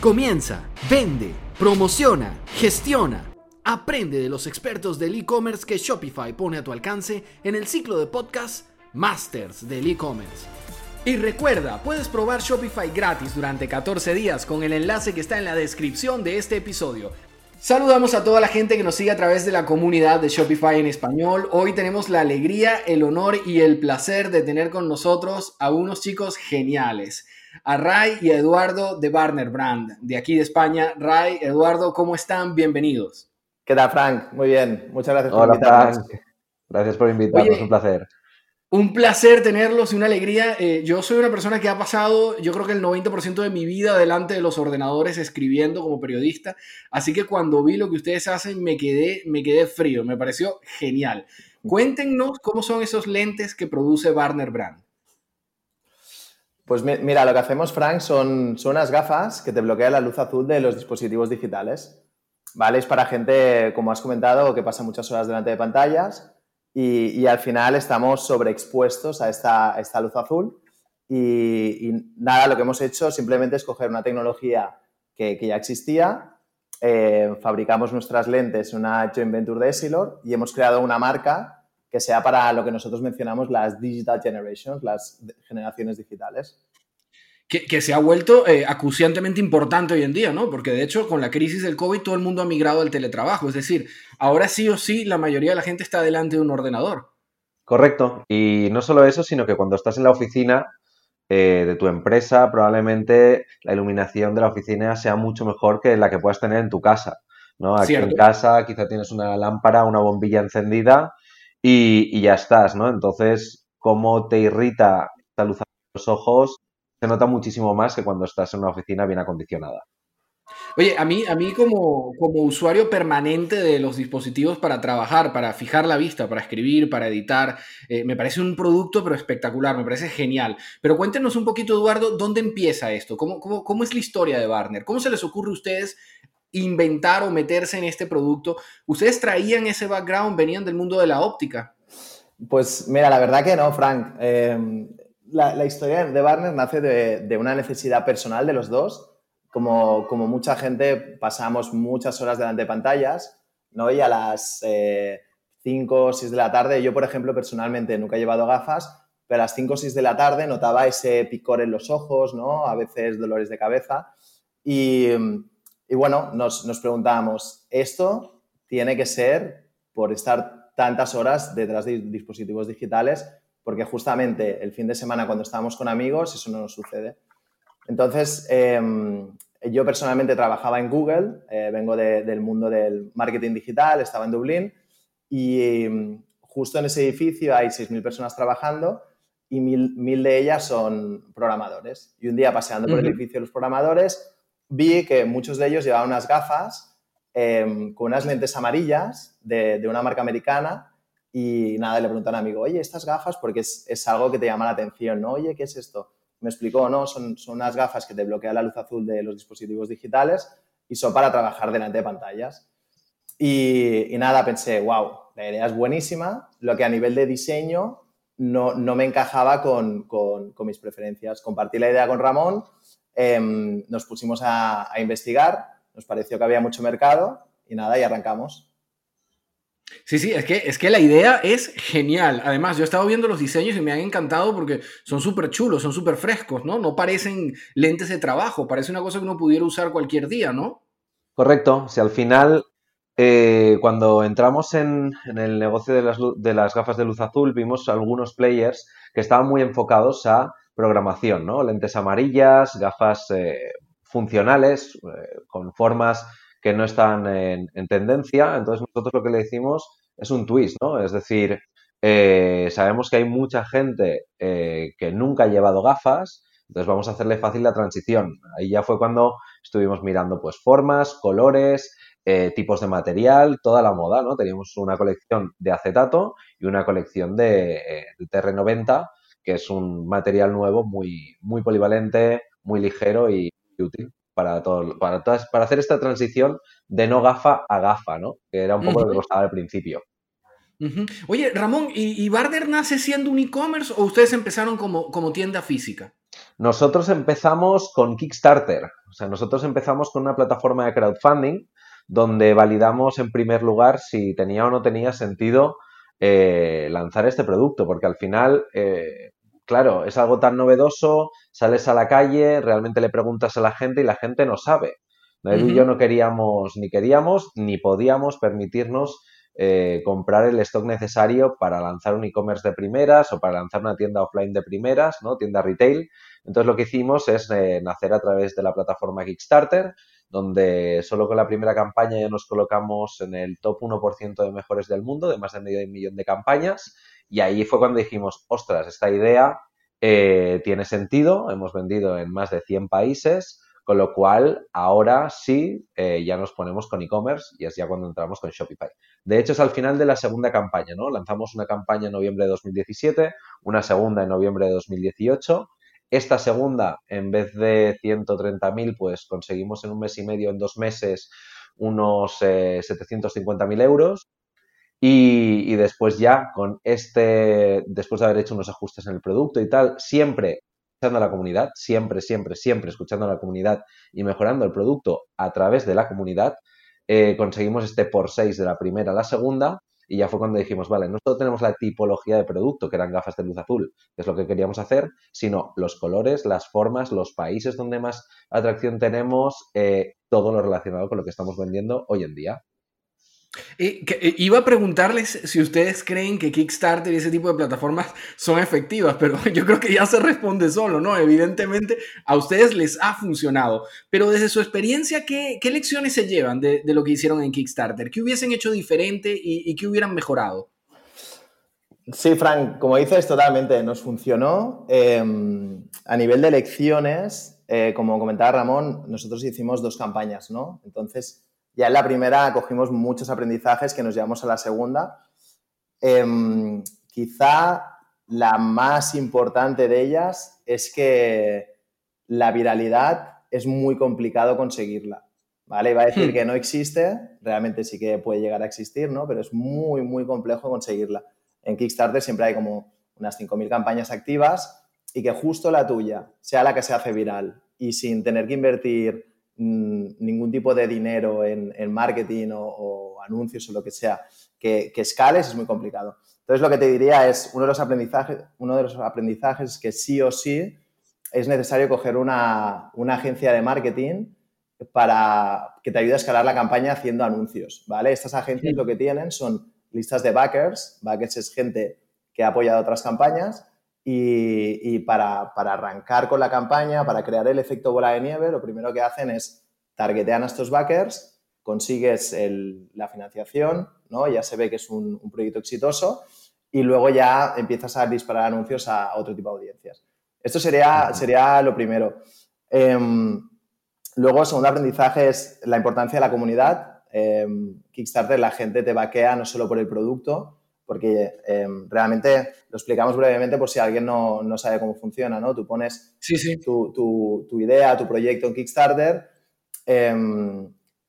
Comienza, vende, promociona, gestiona. Aprende de los expertos del e-commerce que Shopify pone a tu alcance en el ciclo de podcast Masters del e-commerce. Y recuerda, puedes probar Shopify gratis durante 14 días con el enlace que está en la descripción de este episodio. Saludamos a toda la gente que nos sigue a través de la comunidad de Shopify en español. Hoy tenemos la alegría, el honor y el placer de tener con nosotros a unos chicos geniales a Ray y a Eduardo de Barner Brand, de aquí de España. Ray, Eduardo, ¿cómo están? Bienvenidos. ¿Qué tal, Frank? Muy bien. Muchas gracias por invitarnos. Gracias por invitarnos, un placer. Un placer tenerlos y una alegría. Eh, yo soy una persona que ha pasado, yo creo que el 90% de mi vida delante de los ordenadores escribiendo como periodista. Así que cuando vi lo que ustedes hacen, me quedé, me quedé frío. Me pareció genial. Cuéntenos cómo son esos lentes que produce Barner Brand. Pues mira, lo que hacemos, Frank, son, son unas gafas que te bloquean la luz azul de los dispositivos digitales. ¿Vale? Es para gente, como has comentado, que pasa muchas horas delante de pantallas y, al final estamos sobreexpuestos a esta, esta luz azul. Y, nada, lo que hemos hecho simplemente es coger una tecnología que, ya existía, eh, fabricamos nuestras lentes en una joint venture de Essilor y hemos creado una marca que sea para lo que nosotros mencionamos las digital generations, las generaciones digitales. Que, se ha vuelto eh, acuciantemente importante hoy en día, ¿no? Porque de hecho con la crisis del COVID todo el mundo ha migrado al teletrabajo, es decir, ahora sí o sí la mayoría de la gente está delante de un ordenador. Correcto, y no solo eso, sino que cuando estás en la oficina eh, de tu empresa, probablemente la iluminación de la oficina sea mucho mejor que la que puedas tener en tu casa. ¿no? Aquí en casa quizá tienes una lámpara, una bombilla encendida y, ya estás, ¿no? Entonces, cómo te irrita esta luz a los ojos se nota muchísimo más que cuando estás en una oficina bien acondicionada. Oye, a mí, a mí como, como usuario permanente de los dispositivos para trabajar, para fijar la vista, para escribir, para editar, eh, me parece un producto pero espectacular, me parece genial. Pero cuéntenos un poquito, Eduardo, ¿dónde empieza esto? ¿Cómo, cómo, cómo es la historia de Barner? ¿Cómo se les ocurre a ustedes inventar o meterse en este producto? ¿Ustedes traían ese background, venían del mundo de la óptica? Pues mira, la verdad que no, Frank. Em, la, historia de Barnes nace de, una necesidad personal de los dos. Como, como, mucha gente pasamos muchas horas delante de pantallas, ¿no? Y a las 5 o 6 de la tarde, yo por ejemplo personalmente nunca he llevado gafas, pero a las 5 o 6 de la tarde notaba ese picor en los ojos, ¿no? A veces dolores de cabeza. Y, y bueno, nos, nos preguntábamos, ¿esto tiene que ser por estar tantas horas detrás de dispositivos digitales? Porque justamente el fin de semana cuando estábamos con amigos eso no nos sucede. Entonces, em, yo personalmente trabajaba en Google, eh, vengo del mundo del marketing digital, estaba en Dublín y em, justo en ese edificio hay 6.000 personas trabajando y mil, de ellas son programadores. Y un día paseando por el edificio de los programadores, vi que muchos de ellos llevaban unas gafas em, con unas lentes amarillas de, una marca americana y nada, le pregunté a un amigo, oye, estas gafas, porque es, algo que te llama la atención, ¿no? Oye, ¿qué es esto? Me explicó, no, son, son unas gafas que te bloquean la luz azul de los dispositivos digitales y son para trabajar delante de pantallas. Y, nada, pensé, wow, la idea es buenísima, lo que a nivel de diseño no, no me encajaba con, con, con, mis preferencias. Compartí la idea con Ramón Em, nos pusimos a, investigar, nos pareció que había mucho mercado y nada, y arrancamos. Sí, sí, es que, es que la idea es genial. Además, yo he estado viendo los diseños y me han encantado porque son súper chulos, son súper frescos, ¿no? No parecen lentes de trabajo, parece una cosa que uno pudiera usar cualquier día, ¿no? Correcto, si al final, eh, cuando entramos en, el negocio de las, de las gafas de luz azul, vimos algunos players que estaban muy enfocados a programación, ¿no? Lentes amarillas, gafas eh, funcionales, eh, con formas que no están en, tendencia. Entonces nosotros lo que le decimos es un twist, ¿no? Es decir, eh, sabemos que hay mucha gente que nunca ha llevado gafas, entonces vamos a hacerle fácil la transición. Ahí ya fue cuando estuvimos mirando pues formas, colores, tipos de material, toda la moda, ¿no? Teníamos una colección de acetato y una colección de, de TR90 que es un material nuevo muy, muy polivalente, muy ligero y útil para todo, para todas, para hacer esta transición de no gafa a gafa, ¿no? Que era un poco lo que costaba al principio. Oye, Ramón, ¿y, ¿y, Barder nace siendo un e-commerce o ustedes empezaron como, como tienda física? Nosotros empezamos con Kickstarter, o sea, nosotros empezamos con una plataforma de crowdfunding donde validamos en primer lugar si tenía o no tenía sentido eh, lanzar este producto, porque al final, eh, claro, es algo tan novedoso, sales a la calle, realmente le preguntas a la gente y la gente no sabe. Y yo no queríamos, ni queríamos, ni podíamos permitirnos eh, comprar el stock necesario para lanzar un e-commerce de primeras o para lanzar una tienda offline de primeras, ¿no? Tienda retail. Entonces lo que hicimos es eh, nacer a través de la plataforma Kickstarter, donde solo con la primera campaña ya nos colocamos en el top 1% de mejores del mundo, de más de medio millón de campañas. Y ahí fue cuando dijimos, ostras, esta idea eh, tiene sentido, hemos vendido en más de 100 países, con lo cual, ahora sí, eh, ya nos ponemos con e-commerce y es ya cuando entramos con Shopify. De hecho, es al final de la segunda campaña, ¿no? Lanzamos una campaña en noviembre de 2017, una segunda en noviembre de 2018. Esta segunda, en vez de 130.000, pues conseguimos en un mes y medio, en dos meses, unos eh, 750.000 euros. Y, después ya con este, después de haber hecho unos ajustes en el producto y tal, siempre escuchando a la comunidad, siempre, siempre, siempre escuchando a la comunidad y mejorando el producto a través de la comunidad, eh, conseguimos este por 6 de la primera a la segunda y ya fue cuando dijimos, vale, no solo tenemos la tipología de producto, que eran gafas de luz azul, que es lo que queríamos hacer, sino los colores, las formas, los países donde más atracción tenemos, eh, todo lo relacionado con lo que estamos vendiendo hoy en día. Eh, eh, iba a preguntarles si ustedes creen que Kickstarter y ese tipo de plataformas son efectivas, pero yo creo que ya se responde solo, ¿no? Evidentemente a ustedes les ha funcionado, pero desde su experiencia, ¿qué, qué lecciones se llevan de, de, lo que hicieron en Kickstarter? ¿Qué hubiesen hecho diferente y, qué hubieran mejorado? Sí, Frank, como dices, totalmente, nos funcionó. Eh, a nivel de lecciones, eh, como comentaba Ramón, nosotros hicimos dos campañas, ¿no? Entonces, ya en la primera cogimos muchos aprendizajes que nos llevamos a la segunda. Eh, quizá la más importante de ellas es que la viralidad es muy complicado conseguirla. ¿Vale? Iba a decir hmm. que no existe, realmente sí que puede llegar a existir, ¿no? Pero es muy, muy complejo conseguirla. En Kickstarter siempre hay como unas 5.000 campañas activas y que justo la tuya sea la que se hace viral y sin tener que invertir ningún tipo de dinero en, en marketing o, o, anuncios o lo que sea, que, que, escales es muy complicado. Entonces, lo que te diría es, uno de los aprendizajes, uno de los aprendizajes es que sí o sí es necesario coger una, una agencia de marketing para que te ayude a escalar la campaña haciendo anuncios, ¿vale? Estas agencias sí. lo que tienen son listas de backers, backers es gente que ha apoyado otras campañas y, y para, para, arrancar con la campaña, para crear el efecto bola de nieve, lo primero que hacen es targetean a estos backers, consigues el, la financiación, ¿no? ya se ve que es un, un, proyecto exitoso y luego ya empiezas a disparar anuncios a, a otro tipo de audiencias. Esto sería, sería lo primero. Eh, luego, segundo aprendizaje es la importancia de la comunidad. Eh, Kickstarter, la gente te vaquea no solo por el producto, porque eh, realmente lo explicamos brevemente por si alguien no, no, sabe cómo funciona, ¿no? Tú pones sí, sí. Tu, tu, tu, idea, tu proyecto en Kickstarter, eh,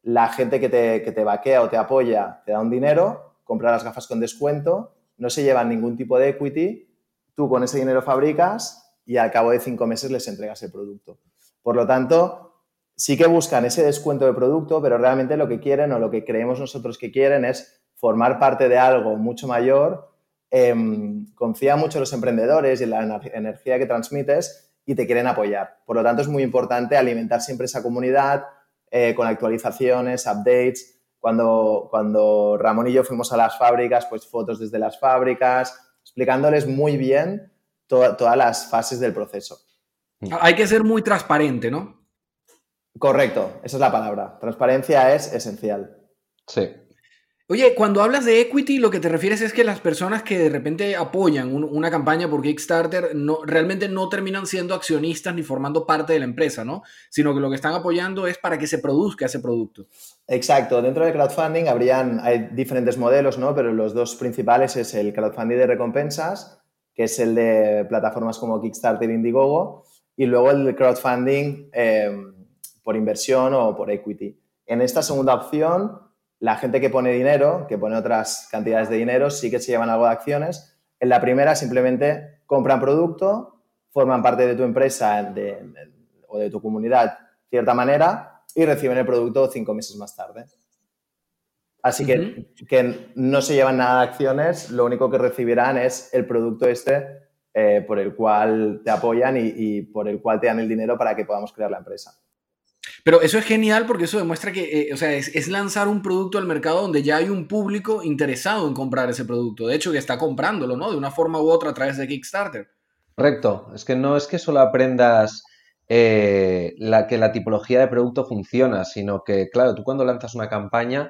la gente que te, que te vaquea o te apoya te da un dinero, compra las gafas con descuento, no se llevan ningún tipo de equity, tú con ese dinero fabricas y al cabo de cinco meses les entregas el producto. Por lo tanto, sí que buscan ese descuento de producto, pero realmente lo que quieren o lo que creemos nosotros que quieren es formar parte de algo mucho mayor, eh, confía mucho en los emprendedores y en la energía que transmites y te quieren apoyar. Por lo tanto, es muy importante alimentar siempre esa comunidad eh, con actualizaciones, updates. Cuando, cuando Ramón y yo fuimos a las fábricas, pues fotos desde las fábricas, explicándoles muy bien to todas las fases del proceso. Hay que ser muy transparente, ¿no? Correcto, esa es la palabra. Transparencia es esencial. Sí. Oye, cuando hablas de equity, lo que te refieres es que las personas que de repente apoyan un, una campaña por Kickstarter no, realmente no terminan siendo accionistas ni formando parte de la empresa, ¿no? Sino que lo que están apoyando es para que se produzca ese producto. Exacto. Dentro del crowdfunding habrían, hay diferentes modelos, ¿no? Pero los dos principales es el crowdfunding de recompensas, que es el de plataformas como Kickstarter, Indiegogo, y luego el crowdfunding eh, por inversión o por equity. En esta segunda opción, la gente que pone dinero, que pone otras cantidades de dinero, sí que se llevan algo de acciones. En la primera simplemente compran producto forman parte de tu empresa o de tu comunidad de cierta manera y reciben el producto cinco meses más tarde. Así que, que no se llevan nada de acciones, lo único que recibirán es el producto este eh, por el cual te apoyan y, por el cual te dan el dinero para que podamos crear la empresa. Pero eso es genial porque eso demuestra que, eh, o sea, es, lanzar un producto al mercado donde ya hay un público interesado en comprar ese producto. De hecho, que está comprándolo, ¿no? De una forma u otra a través de Kickstarter. Correcto. Es que no es que solo aprendas eh, la, que la tipología de producto funciona, sino que, claro, tú cuando lanzas una campaña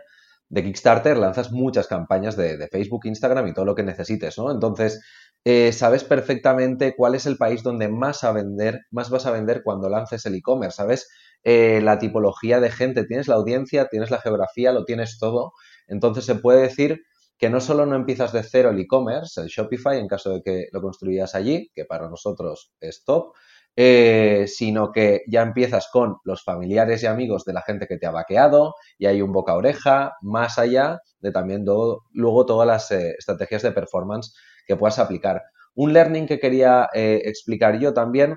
de Kickstarter, lanzas muchas campañas de, Facebook, Instagram y todo lo que necesites, ¿no? Entonces, eh, sabes perfectamente cuál es el país donde más, a vender, más vas a vender cuando lances el e-commerce, ¿sabes? Eh, la tipología de gente, tienes la audiencia, tienes la geografía, lo tienes todo. Entonces se puede decir que no solo no empiezas de cero el e-commerce, el Shopify, en caso de que lo construyas allí, que para nosotros es top, eh, sino que ya empiezas con los familiares y amigos de la gente que te ha vaqueado y hay un boca oreja, más allá de también luego todas las eh, estrategias de performance que puedas aplicar. Un learning que quería explicar yo también,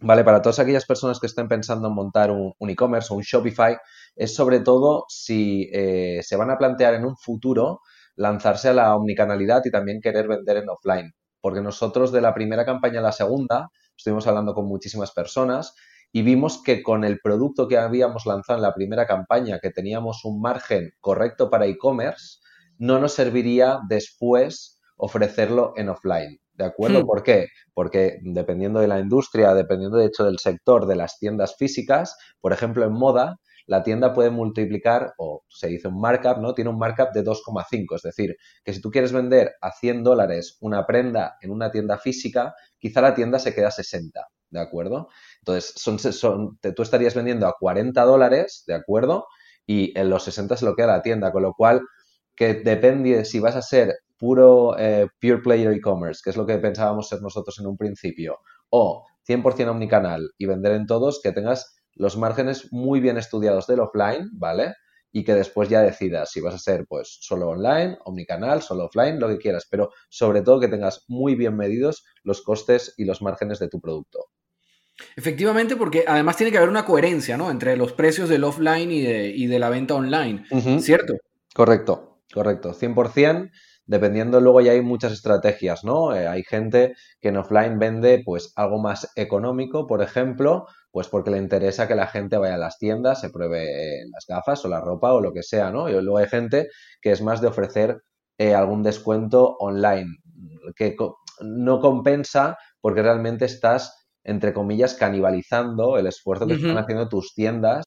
¿vale? Para todas aquellas personas que estén pensando en montar un, e-commerce o un Shopify, es sobre todo si se van a plantear en un futuro lanzarse a la omnicanalidad y también querer vender en offline. Porque nosotros de la primera campaña a la segunda, estuvimos hablando con muchísimas personas y vimos que con el producto que habíamos lanzado en la primera campaña, que teníamos un margen correcto para e-commerce, no nos serviría después ofrecerlo en offline. ¿De acuerdo? Hmm. ¿Por qué? Porque dependiendo de la industria, dependiendo de hecho del sector de las tiendas físicas, por ejemplo en moda, la tienda puede multiplicar, o se dice un markup, ¿no? Tiene un markup de 2,5. Es decir, que si tú quieres vender a 100 dólares una prenda en una tienda física, quizá la tienda se queda a 60, ¿de acuerdo? Entonces, son, son, tú estarías vendiendo a 40 dólares, ¿de acuerdo? Y en los 60 se lo queda la tienda, con lo cual, que depende si vas a ser puro eh, pure player e-commerce, que es lo que pensábamos ser nosotros en un principio, o 100% omnicanal y vender en todos, que tengas los márgenes muy bien estudiados del offline, ¿vale? Y que después ya decidas si vas a ser pues solo online, omnicanal, solo offline, lo que quieras, pero sobre todo que tengas muy bien medidos los costes y los márgenes de tu producto. Efectivamente, porque además tiene que haber una coherencia, ¿no? Entre los precios del offline y de, y de la venta online, ¿cierto? Correcto, correcto, 100%. Dependiendo luego ya hay muchas estrategias, ¿no? Eh, hay gente que en offline vende pues algo más económico, por ejemplo, pues porque le interesa que la gente vaya a las tiendas, se pruebe las gafas o la ropa o lo que sea, ¿no? Y luego hay gente que es más de ofrecer eh, algún descuento online, que no compensa porque realmente estás, entre comillas, canibalizando el esfuerzo que están haciendo tus tiendas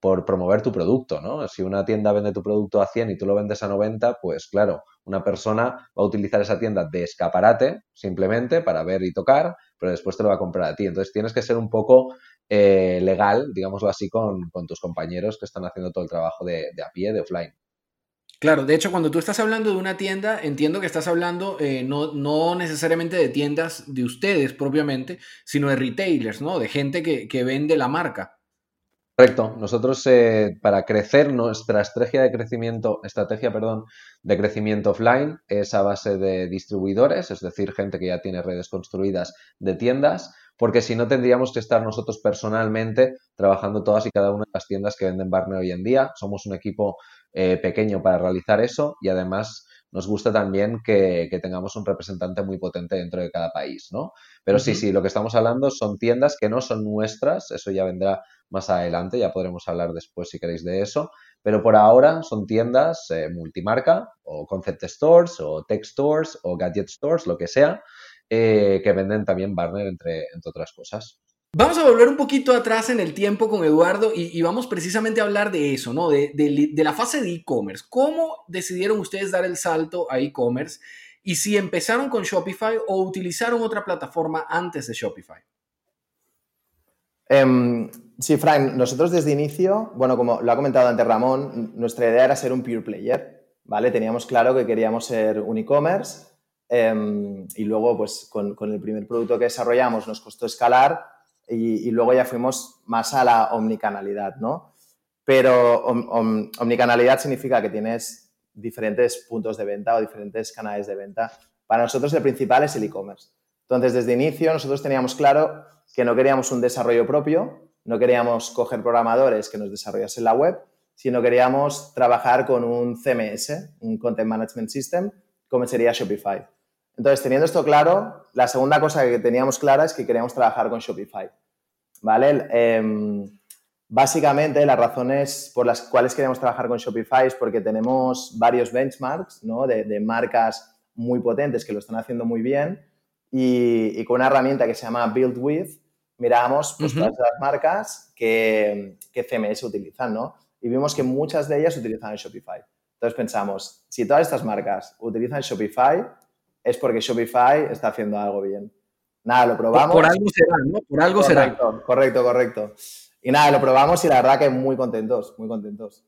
por promover tu producto, ¿no? Si una tienda vende tu producto a 100 y tú lo vendes a 90, pues claro, una persona va a utilizar esa tienda de escaparate simplemente para ver y tocar, pero después te lo va a comprar a ti. Entonces tienes que ser un poco eh, legal, digámoslo así, con, tus compañeros que están haciendo todo el trabajo de, a pie, de offline. Claro, de hecho, cuando tú estás hablando de una tienda, entiendo que estás hablando eh, no, no, necesariamente de tiendas de ustedes propiamente, sino de retailers, ¿no? De gente que, que vende la marca. Correcto. Nosotros, eh, para crecer, nuestra estrategia de crecimiento, estrategia, perdón, de crecimiento offline es a base de distribuidores, es decir, gente que ya tiene redes construidas de tiendas, porque si no tendríamos que estar nosotros personalmente trabajando todas y cada una de las tiendas que venden Barne hoy en día. Somos un equipo eh, pequeño para realizar eso y además nos gusta también que, tengamos un representante muy potente dentro de cada país, ¿no? Pero sí, sí, lo que estamos hablando son tiendas que no son nuestras, eso ya vendrá más adelante, ya podremos hablar después si queréis de eso, pero por ahora son tiendas eh, multimarca o concept stores o tech stores o gadget stores, lo que sea, eh, que venden también Barner, entre, entre otras cosas. Vamos a volver un poquito atrás en el tiempo con Eduardo y, vamos precisamente a hablar de eso, ¿no? De, la fase de e-commerce. ¿Cómo decidieron ustedes dar el salto a e-commerce? Y si empezaron con Shopify o utilizaron otra plataforma antes de Shopify. Em, sí, Frank, nosotros desde inicio, bueno, como lo ha comentado antes Ramón, nuestra idea era ser un pure player, ¿vale? Teníamos claro que queríamos ser un e-commerce Em, y luego, pues con, el primer producto que desarrollamos nos costó escalar y, luego ya fuimos más a la omnicanalidad, ¿no? Pero omnicanalidad significa que tienes diferentes puntos de venta o diferentes canales de venta. Para nosotros el principal es el e-commerce. Entonces, desde inicio nosotros teníamos claro que no queríamos un desarrollo propio, no queríamos coger programadores que nos desarrollasen la web, sino queríamos trabajar con un CMS, un Content Management System, como sería Shopify. Entonces, teniendo esto claro, la segunda cosa que teníamos clara es que queríamos trabajar con Shopify. ¿Vale? Em, básicamente, las razones por las cuales queríamos trabajar con Shopify es porque tenemos varios benchmarks ¿no? de, marcas muy potentes que lo están haciendo muy bien y, con una herramienta que se llama Build With, miramos pues, todas las marcas que, que CMS utilizan, ¿no? Y vimos que muchas de ellas utilizan Shopify. Entonces pensamos, si todas estas marcas utilizan Shopify, es porque Shopify está haciendo algo bien. Nada, lo probamos. Por, algo será, ¿no? Por algo será. Correcto, correcto. Y nada, lo probamos y la verdad que muy contentos, muy contentos.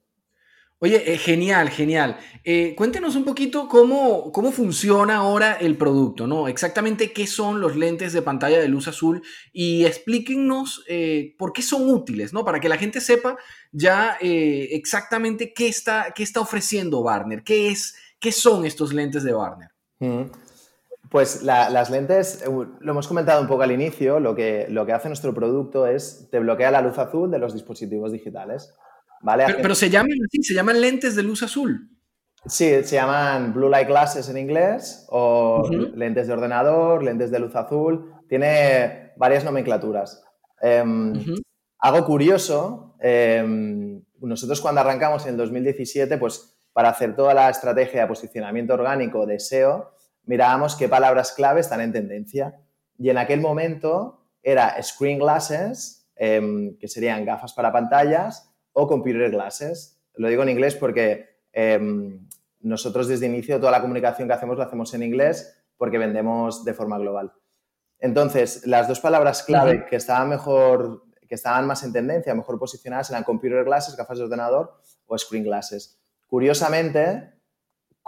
Oye, eh, genial, genial. Eh, cuéntenos un poquito cómo, cómo funciona ahora el producto, ¿no? Exactamente qué son los lentes de pantalla de luz azul y explíquenos eh, por qué son útiles, ¿no? Para que la gente sepa ya exactamente qué está, qué está ofreciendo Barner, qué, es, qué son estos lentes de Barner. Pues las lentes, lo hemos comentado un poco al inicio, lo que, lo que hace nuestro producto es te bloquea la luz azul de los dispositivos digitales. Pero, se llaman así, se llaman lentes de luz azul. Sí, se llaman blue light glasses en inglés o lentes de ordenador, lentes de luz azul. Tiene varias nomenclaturas. Em, algo curioso, em, nosotros cuando arrancamos en el 2017, pues para hacer toda la estrategia de posicionamiento orgánico de SEO, mirábamos qué palabras clave están en tendencia. Y en aquel momento era screen glasses, em, que serían gafas para pantallas, o computer glasses. Lo digo en inglés porque em, nosotros desde inicio toda la comunicación que hacemos la hacemos en inglés porque vendemos de forma global. Entonces, las dos palabras clave que estaban mejor, que estaban más en tendencia, mejor posicionadas eran computer glasses, gafas de ordenador o screen glasses. Curiosamente,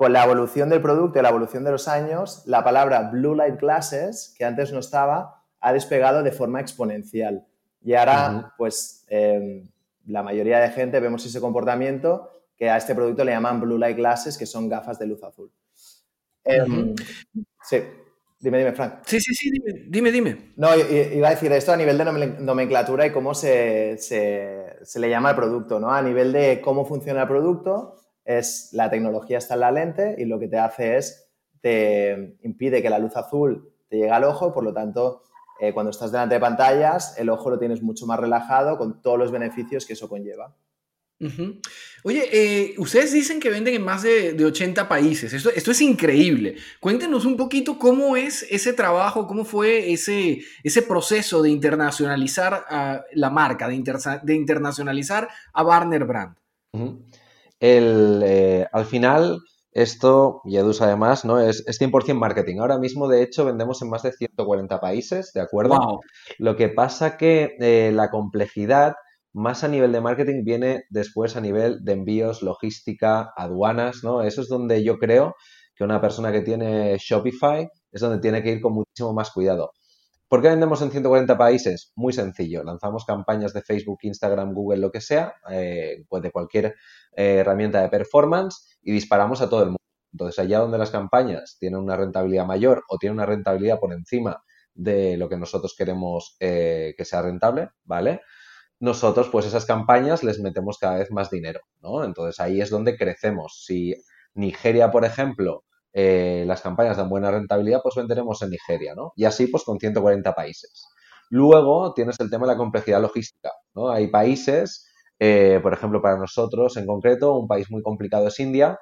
con la evolución del producto y la evolución de los años, la palabra blue light glasses, que antes no estaba, ha despegado de forma exponencial. Y ahora, pues, em, la mayoría de gente vemos ese comportamiento que a este producto le llaman blue light glasses, que son gafas de luz azul. Em, sí, dime, dime, Frank. Sí, sí, sí, dime, dime. No, iba a decir esto a nivel de nomenclatura y cómo se, le llama al producto, ¿no? A nivel de cómo funciona el producto, es la tecnología está en la lente y lo que te hace es, te impide que la luz azul te llegue al ojo, por lo tanto, eh, cuando estás delante de pantallas, el ojo lo tienes mucho más relajado con todos los beneficios que eso conlleva. Oye, eh, ustedes dicen que venden en más de, 80 países. Esto, esto, es increíble. Cuéntenos un poquito cómo es ese trabajo, cómo fue ese, ese proceso de internacionalizar a la marca, de, de internacionalizar a Warner Brand. El, eh, al final, esto, y Edus además, ¿no? Es, es 100% marketing. Ahora mismo, de hecho, vendemos en más de 140 países, ¿de acuerdo? Lo que pasa que eh, la complejidad, más a nivel de marketing, viene después a nivel de envíos, logística, aduanas, ¿no? Eso es donde yo creo que una persona que tiene Shopify es donde tiene que ir con muchísimo más cuidado. ¿Por qué vendemos en 140 países? Muy sencillo. Lanzamos campañas de Facebook, Instagram, Google, lo que sea, eh, pues de cualquier eh, herramienta de performance y disparamos a todo el mundo. Entonces, allá donde las campañas tienen una rentabilidad mayor o tienen una rentabilidad por encima de lo que nosotros queremos eh, que sea rentable, ¿vale? Nosotros, pues esas campañas les metemos cada vez más dinero, ¿no? Entonces ahí es donde crecemos. Si Nigeria, por ejemplo, eh, las campañas dan buena rentabilidad, pues venderemos en Nigeria, ¿no? Y así, pues con 140 países. Luego tienes el tema de la complejidad logística, ¿no? Hay países eh, por ejemplo, para nosotros en concreto, un país muy complicado es India,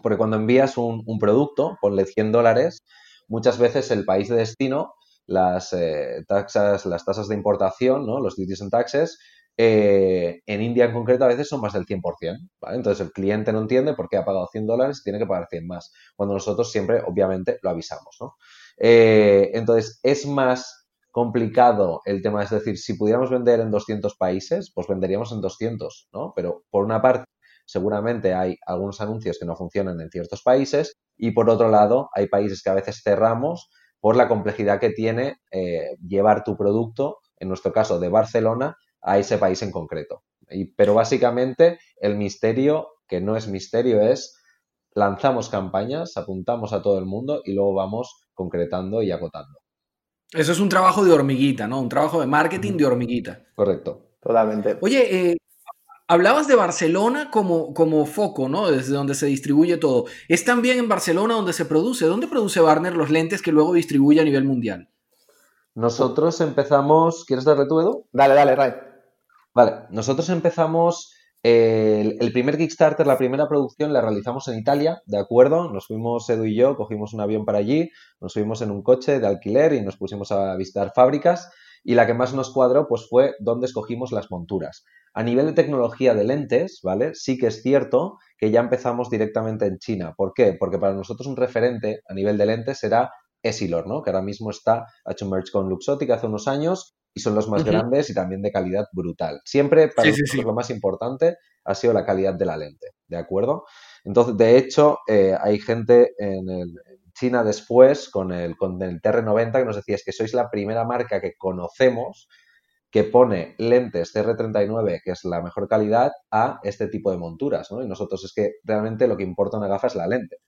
porque cuando envías un, producto, ponle 100 dólares, muchas veces el país de destino, las eh, taxas, las tasas de importación, ¿no? los duties and taxes, eh, en India en concreto a veces son más del 100%. ¿vale? Entonces el cliente no entiende por qué ha pagado 100 dólares y tiene que pagar 100 más, cuando nosotros siempre, obviamente, lo avisamos. ¿no? entonces es más complicado el tema, es decir, si pudiéramos vender en 200 países, pues venderíamos en 200, ¿no? Pero por una parte, seguramente hay algunos anuncios que no funcionan en ciertos países y por otro lado, hay países que a veces cerramos por la complejidad que tiene eh, llevar tu producto, en nuestro caso de Barcelona, a ese país en concreto. pero básicamente el misterio, que no es misterio, es lanzamos campañas, apuntamos a todo el mundo y luego vamos concretando y acotando. Eso es un trabajo de hormiguita, ¿no? Un trabajo de marketing de hormiguita. Correcto. Totalmente. Oye, eh, hablabas de Barcelona como, como foco, ¿no? Desde donde se distribuye todo. ¿Es también en Barcelona donde se produce? ¿Dónde produce Barner los lentes que luego distribuye a nivel mundial? Nosotros empezamos. ¿Quieres darle tu Edu? Dale, dale, Ray. Vale, nosotros empezamos. el, primer Kickstarter, la primera producción, la realizamos en Italia, ¿de acuerdo? Nos fuimos Edu y yo, cogimos un avión para allí, nos subimos en un coche de alquiler y nos pusimos a visitar fábricas. Y la que más nos cuadró, pues fue dónde escogimos las monturas. A nivel de tecnología de lentes, ¿vale? Sí que es cierto que ya empezamos directamente en China. ¿Por qué? Porque para nosotros un referente a nivel de lentes será Essilor, ¿no? Que ahora mismo está, ha hecho merge con Luxottica hace unos años y son los más grandes y también de calidad brutal. Siempre para Sí, sí, nosotros sí. lo más importante ha sido la calidad de la lente, ¿de acuerdo? Entonces, de hecho, eh, hay gente en, el- en China después con el, con el TR90 que nos decía es que sois la primera marca que conocemos que pone lentes CR39, que es la mejor calidad, a este tipo de monturas, ¿no? Y nosotros es que realmente lo que importa una gafa es la lente.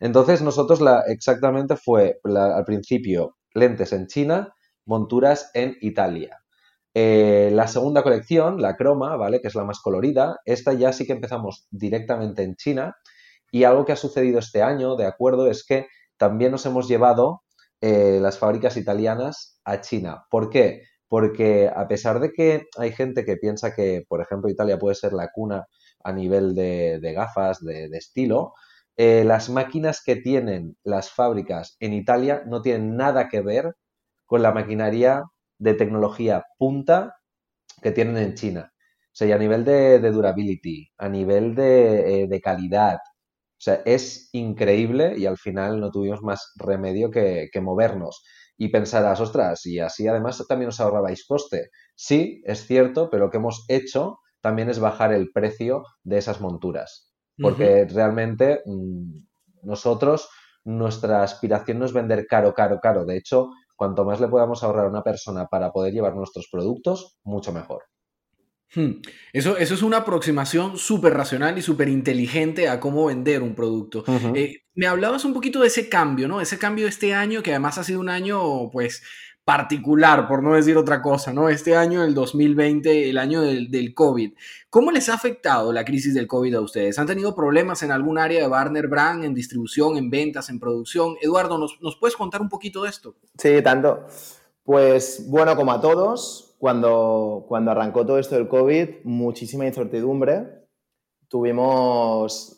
Entonces nosotros la, exactamente fue la- al principio lentes en China, monturas en Italia. Eh, la segunda colección, la croma, ¿vale? Que es la más colorida, esta ya sí que empezamos directamente en China y algo que ha sucedido este año, de acuerdo, es que también nos hemos llevado eh, las fábricas italianas a China. ¿Por qué? Porque a pesar de que hay gente que piensa que, por ejemplo, Italia puede ser la cuna a nivel de, gafas, de, de estilo, eh, las máquinas que tienen las fábricas en Italia no tienen nada que ver con la maquinaria de tecnología punta que tienen en China. O sea, y a nivel de, de durability, a nivel de, eh, de calidad, o sea, es increíble y al final no tuvimos más remedio que, que movernos. Y pensarás, ostras, y así además también os ahorrabais coste. Sí, es cierto, pero lo que hemos hecho también es bajar el precio de esas monturas. Porque realmente mm, nosotros, nuestra aspiración no es vender caro, caro, caro. De hecho, cuanto más le podamos ahorrar a una persona para poder llevar nuestros productos, mucho mejor. Hmm. Eso, eso es una aproximación súper racional y súper inteligente a cómo vender un producto. Eh, me hablabas un poquito de ese cambio, ¿no? Ese cambio de este año, que además ha sido un año, pues, particular, por no decir otra cosa, ¿no? Este año, el 2020, el año del, del COVID. ¿Cómo les ha afectado la crisis del COVID a ustedes? ¿Han tenido problemas en algún área de Barner Brand, en distribución, en ventas, en producción? Eduardo, ¿nos, nos puedes contar un poquito de esto? Sí, tanto. Pues bueno, como a todos, cuando, cuando arrancó todo esto del COVID, muchísima incertidumbre. Tuvimos,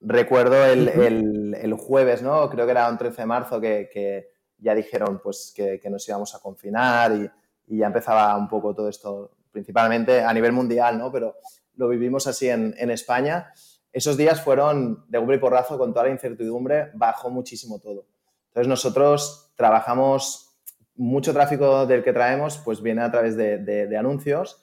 recuerdo el, el- el jueves, ¿no? Creo que era un 13 de marzo que, que ya dijeron pues, que, nos íbamos a confinar y, ya empezaba un poco todo esto, principalmente a nivel mundial, ¿no? Pero lo vivimos así en, España. Esos días fueron de golpe y porrazo con toda la incertidumbre, bajó muchísimo todo. Entonces nosotros trabajamos, mucho tráfico del que traemos pues viene a través de, de- de anuncios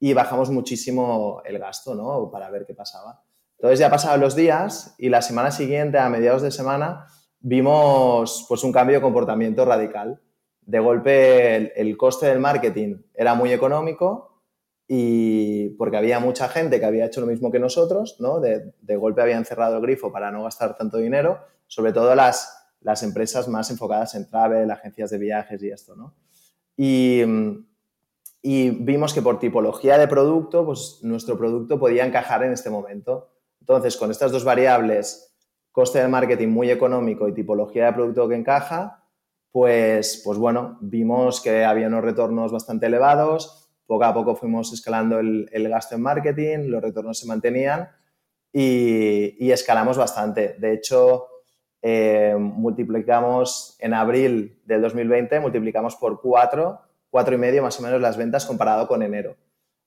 y bajamos muchísimo el gasto, ¿no? Para ver qué pasaba. Entonces ya pasaban los días y la semana siguiente, a mediados de semana, vimos pues un cambio de comportamiento radical. De golpe el, coste del marketing era muy económico y porque había mucha gente que había hecho lo mismo que nosotros, ¿no? De, de golpe habían cerrado el grifo para no gastar tanto dinero, sobre todo las, las empresas más enfocadas en travel, agencias de viajes y esto, ¿no? Y, y vimos que por tipología de producto, pues nuestro producto podía encajar en este momento. Entonces, con estas dos variables, coste de marketing muy económico y tipología de producto que encaja, pues, pues bueno, vimos que había unos retornos bastante elevados, poco a poco fuimos escalando el, el gasto en marketing, los retornos se mantenían y, y escalamos bastante. De hecho, eh, multiplicamos en abril del 2020, multiplicamos por cuatro, cuatro y medio más o menos las ventas comparado con enero.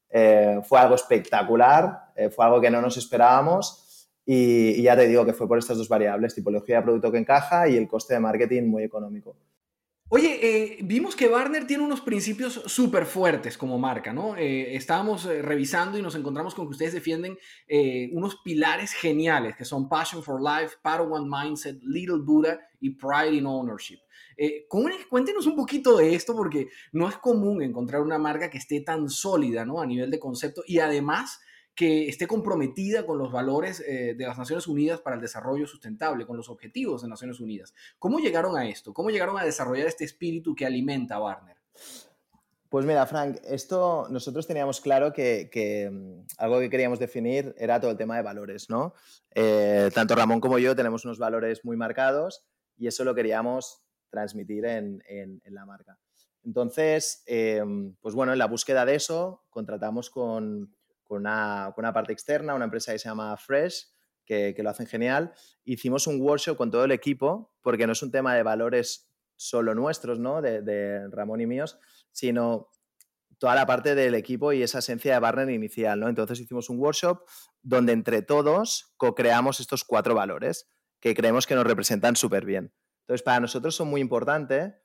Eh, fue algo espectacular, eh, fue algo que no nos esperábamos y, ya te digo que fue por estas dos variables, tipología de producto que encaja y el coste de marketing muy económico. Oye, eh, vimos que Barner tiene unos principios súper fuertes como marca, ¿no? Eh, estábamos eh, revisando y nos encontramos con que ustedes defienden unos pilares geniales que son Passion for Life, Padawan Mindset, Little Buddha y Pride in Ownership. Cuéntenos un poquito de esto porque no es común encontrar una marca que esté tan sólida, ¿no? A nivel de concepto y además que esté comprometida con los valores eh, de las Naciones Unidas para el desarrollo sustentable, con los objetivos de Naciones Unidas. ¿Cómo llegaron a esto? ¿Cómo llegaron a desarrollar este espíritu que alimenta a Warner? Pues mira, Frank, esto nosotros teníamos claro que, mm, algo que queríamos definir era todo el tema de valores, ¿no? Eh, tanto Ramón como yo tenemos unos valores muy marcados y eso lo queríamos transmitir en, la marca. Entonces, em, pues bueno, en la búsqueda de eso, contratamos con, una, parte externa, una empresa que se llama Fresh, que, lo hacen genial. Hicimos un workshop con todo el equipo, porque no es un tema de valores solo nuestros, ¿no? de Ramón y míos, sino toda la parte del equipo y esa esencia de Barner inicial, ¿no? Entonces hicimos un workshop donde entre todos co-creamos estos cuatro valores que creemos que nos representan súper bien. Entonces, para nosotros son muy importantes,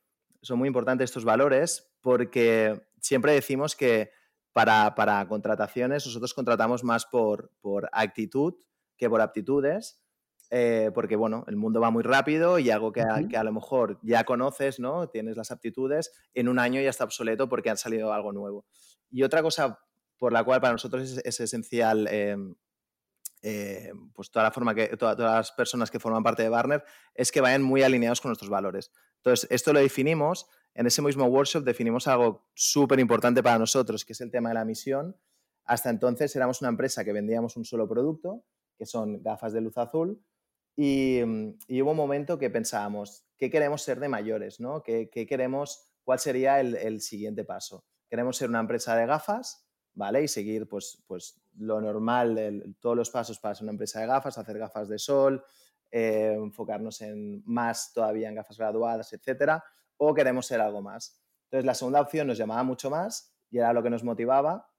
son muy importantes estos valores porque siempre decimos que para, para contrataciones nosotros contratamos más por, por actitud que por aptitudes eh, porque bueno, el mundo va muy rápido y algo que a, lo mejor ya conoces, ¿no? Tienes las aptitudes, en un año ya está obsoleto porque ha salido algo nuevo. Y otra cosa por la cual para nosotros es, esencial em, eh, pues toda la forma que todas las personas que forman parte de Barner es que vayan muy alineados con nuestros valores. Entonces, esto lo definimos, en ese mismo workshop definimos algo súper importante para nosotros, que es el tema de la misión. Hasta entonces éramos una empresa que vendíamos un solo producto, que son gafas de luz azul, Mm, y, hubo un momento que pensábamos, ¿qué queremos ser de mayores? ¿no? ¿Qué, queremos, ¿Cuál sería el, siguiente paso? ¿Queremos ser una empresa de gafas? ¿Vale? Y seguir pues, pues lo normal, todos los pasos para ser una empresa de gafas, hacer gafas de sol, eh, enfocarnos en más todavía en gafas graduadas, etcétera, o queremos ser algo más. Entonces, la segunda opción nos llamaba mucho más y era lo que nos motivaba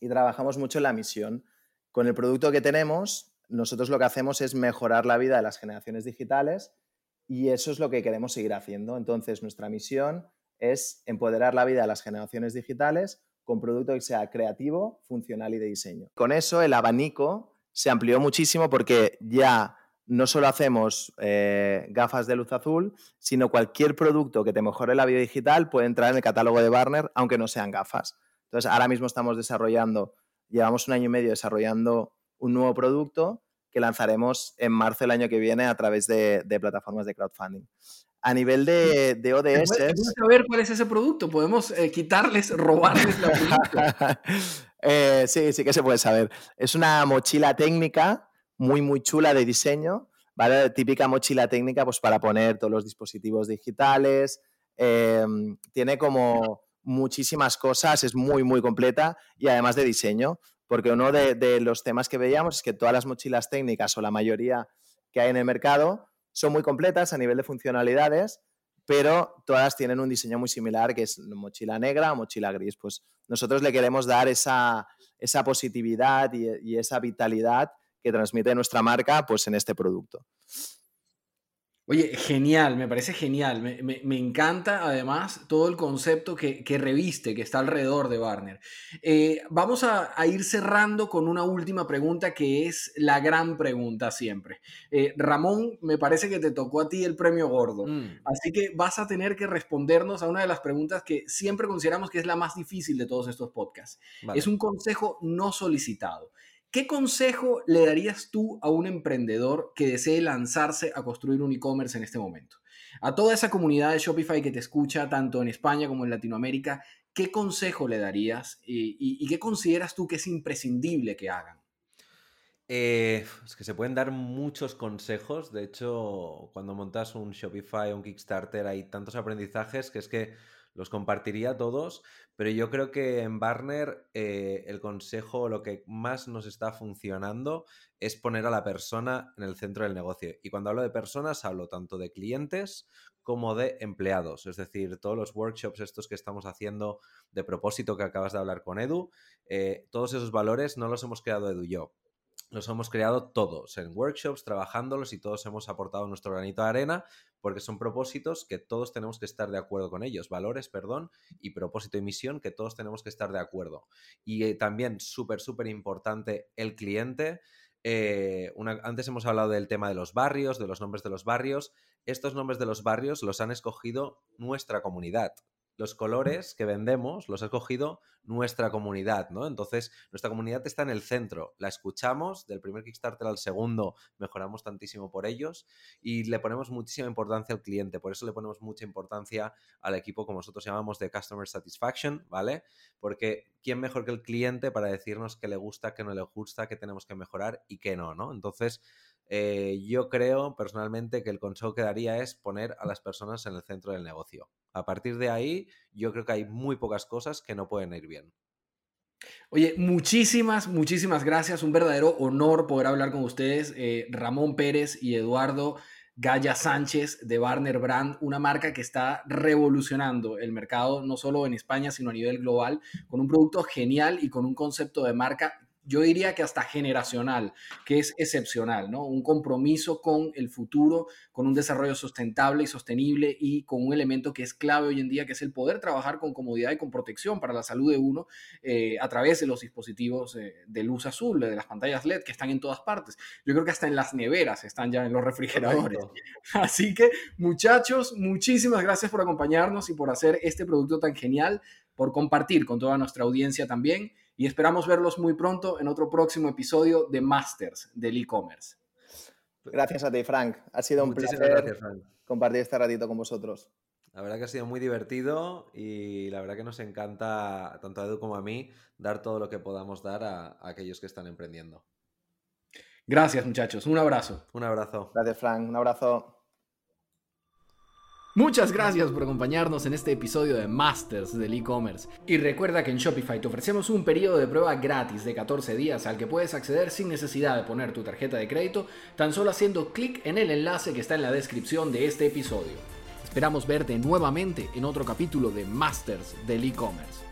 y trabajamos mucho en la misión. Con el producto que tenemos, nosotros lo que hacemos es mejorar la vida de las generaciones digitales y eso es lo que queremos seguir haciendo. Entonces, nuestra misión es empoderar la vida de las generaciones digitales con producto que sea creativo, funcional y de diseño. Con eso, el abanico se amplió muchísimo porque ya no solo hacemos eh, gafas de luz azul, sino cualquier producto que te mejore la vida digital puede entrar en el catálogo de Barner, aunque no sean gafas. Entonces, ahora mismo estamos desarrollando, llevamos un año y medio desarrollando un nuevo producto que lanzaremos en marzo del año que viene a través de, plataformas de crowdfunding. A nivel de, de ODS... ¿Podemos saber cuál es ese producto? ¿Podemos eh, quitarles, robarles la producto? Eh, sí, sí que se puede saber. Es una mochila técnica muy, muy chula de diseño, ¿vale? Típica mochila técnica pues, para poner todos los dispositivos digitales. Em, tiene como muchísimas cosas, es muy, muy completa y además de diseño porque uno de, los temas que veíamos es que todas las mochilas técnicas o la mayoría que hay en el mercado son muy completas a nivel de funcionalidades, pero todas tienen un diseño muy similar, que es mochila negra o mochila gris. Pues nosotros le queremos dar esa, positividad y, y, esa vitalidad que transmite nuestra marca pues, en este producto. Oye, genial, me parece genial. Me, encanta además todo el concepto que, reviste, que está alrededor de Barner. Eh, vamos a, ir cerrando con una última pregunta que es la gran pregunta siempre. Eh, Ramón, me parece que te tocó a ti el premio gordo. Mm. Así que vas a tener que respondernos a una de las preguntas que siempre consideramos que es la más difícil de todos estos podcasts. Es un consejo no solicitado. ¿Qué consejo le darías tú a un emprendedor que desee lanzarse a construir un e-commerce en este momento? A toda esa comunidad de Shopify que te escucha, tanto en España como en Latinoamérica, ¿qué consejo le darías y, qué consideras tú que es imprescindible que hagan? Eh, es que se pueden dar muchos consejos. De hecho, cuando montas un Shopify o un Kickstarter hay tantos aprendizajes que es que los compartiría todos, pero yo creo que en Barner eh, el consejo, lo que más nos está funcionando es poner a la persona en el centro del negocio. Y cuando hablo de personas, hablo tanto de clientes como de empleados. Es decir, todos los workshops estos que estamos haciendo de propósito que acabas de hablar con Edu, eh, todos esos valores no los hemos creado Edu yo los hemos creado todos en workshops, trabajándolos y todos hemos aportado nuestro granito de arena porque son propósitos que todos tenemos que estar de acuerdo con ellos, valores, perdón, y propósito y misión que todos tenemos que estar de acuerdo. Y eh, también súper, súper importante el cliente. Eh, antes hemos hablado del tema de los barrios, de los nombres de los barrios. Estos nombres de los barrios los han escogido nuestra comunidad. Los colores que vendemos los ha escogido nuestra comunidad, ¿no? Entonces, nuestra comunidad está en el centro, la escuchamos, del primer Kickstarter al segundo mejoramos tantísimo por ellos y le ponemos muchísima importancia al cliente, por eso le ponemos mucha importancia al equipo, como nosotros llamamos, de Customer Satisfaction, ¿vale? Porque ¿quién mejor que el cliente para decirnos qué le gusta, qué no le gusta, qué tenemos que mejorar y qué no, ¿no? Entonces, eh, yo creo personalmente que el consejo que daría es poner a las personas en el centro del negocio. A partir de ahí, yo creo que hay muy pocas cosas que no pueden ir bien. Oye, muchísimas, muchísimas gracias. Un verdadero honor poder hablar con ustedes, eh, Ramón Pérez y Eduardo Gaya Sánchez de Barner Brand, una marca que está revolucionando el mercado no solo en España, sino a nivel global, con un producto genial y con un concepto de marca yo diría que hasta generacional, que es excepcional, ¿no? Un compromiso con el futuro, con un desarrollo sustentable y sostenible y con un elemento que es clave hoy en día, que es el poder trabajar con comodidad y con protección para la salud de uno eh, a través de los dispositivos eh, de luz azul, de las pantallas LED que están en todas partes. Yo creo que hasta en las neveras están ya en los refrigeradores. Así que, muchachos, muchísimas gracias por acompañarnos y por hacer este producto tan genial, por compartir con toda nuestra audiencia también y esperamos verlos muy pronto en otro próximo episodio de Masters del e-commerce. Gracias a ti, Frank. Ha sido un placer compartir este ratito con vosotros. La verdad que ha sido muy divertido y la verdad que nos encanta, tanto a Edu como a mí, dar todo lo que podamos dar a aquellos que están emprendiendo. Gracias, muchachos. Un abrazo. Un abrazo. Gracias, Frank. Un abrazo. Muchas gracias por acompañarnos en este episodio de Masters del e-commerce. Y recuerda que en Shopify te ofrecemos un periodo de prueba gratis de 14 días al que puedes acceder sin necesidad de poner tu tarjeta de crédito, tan solo haciendo clic en el enlace que está en la descripción de este episodio. Esperamos verte nuevamente en otro capítulo de Masters del e-commerce.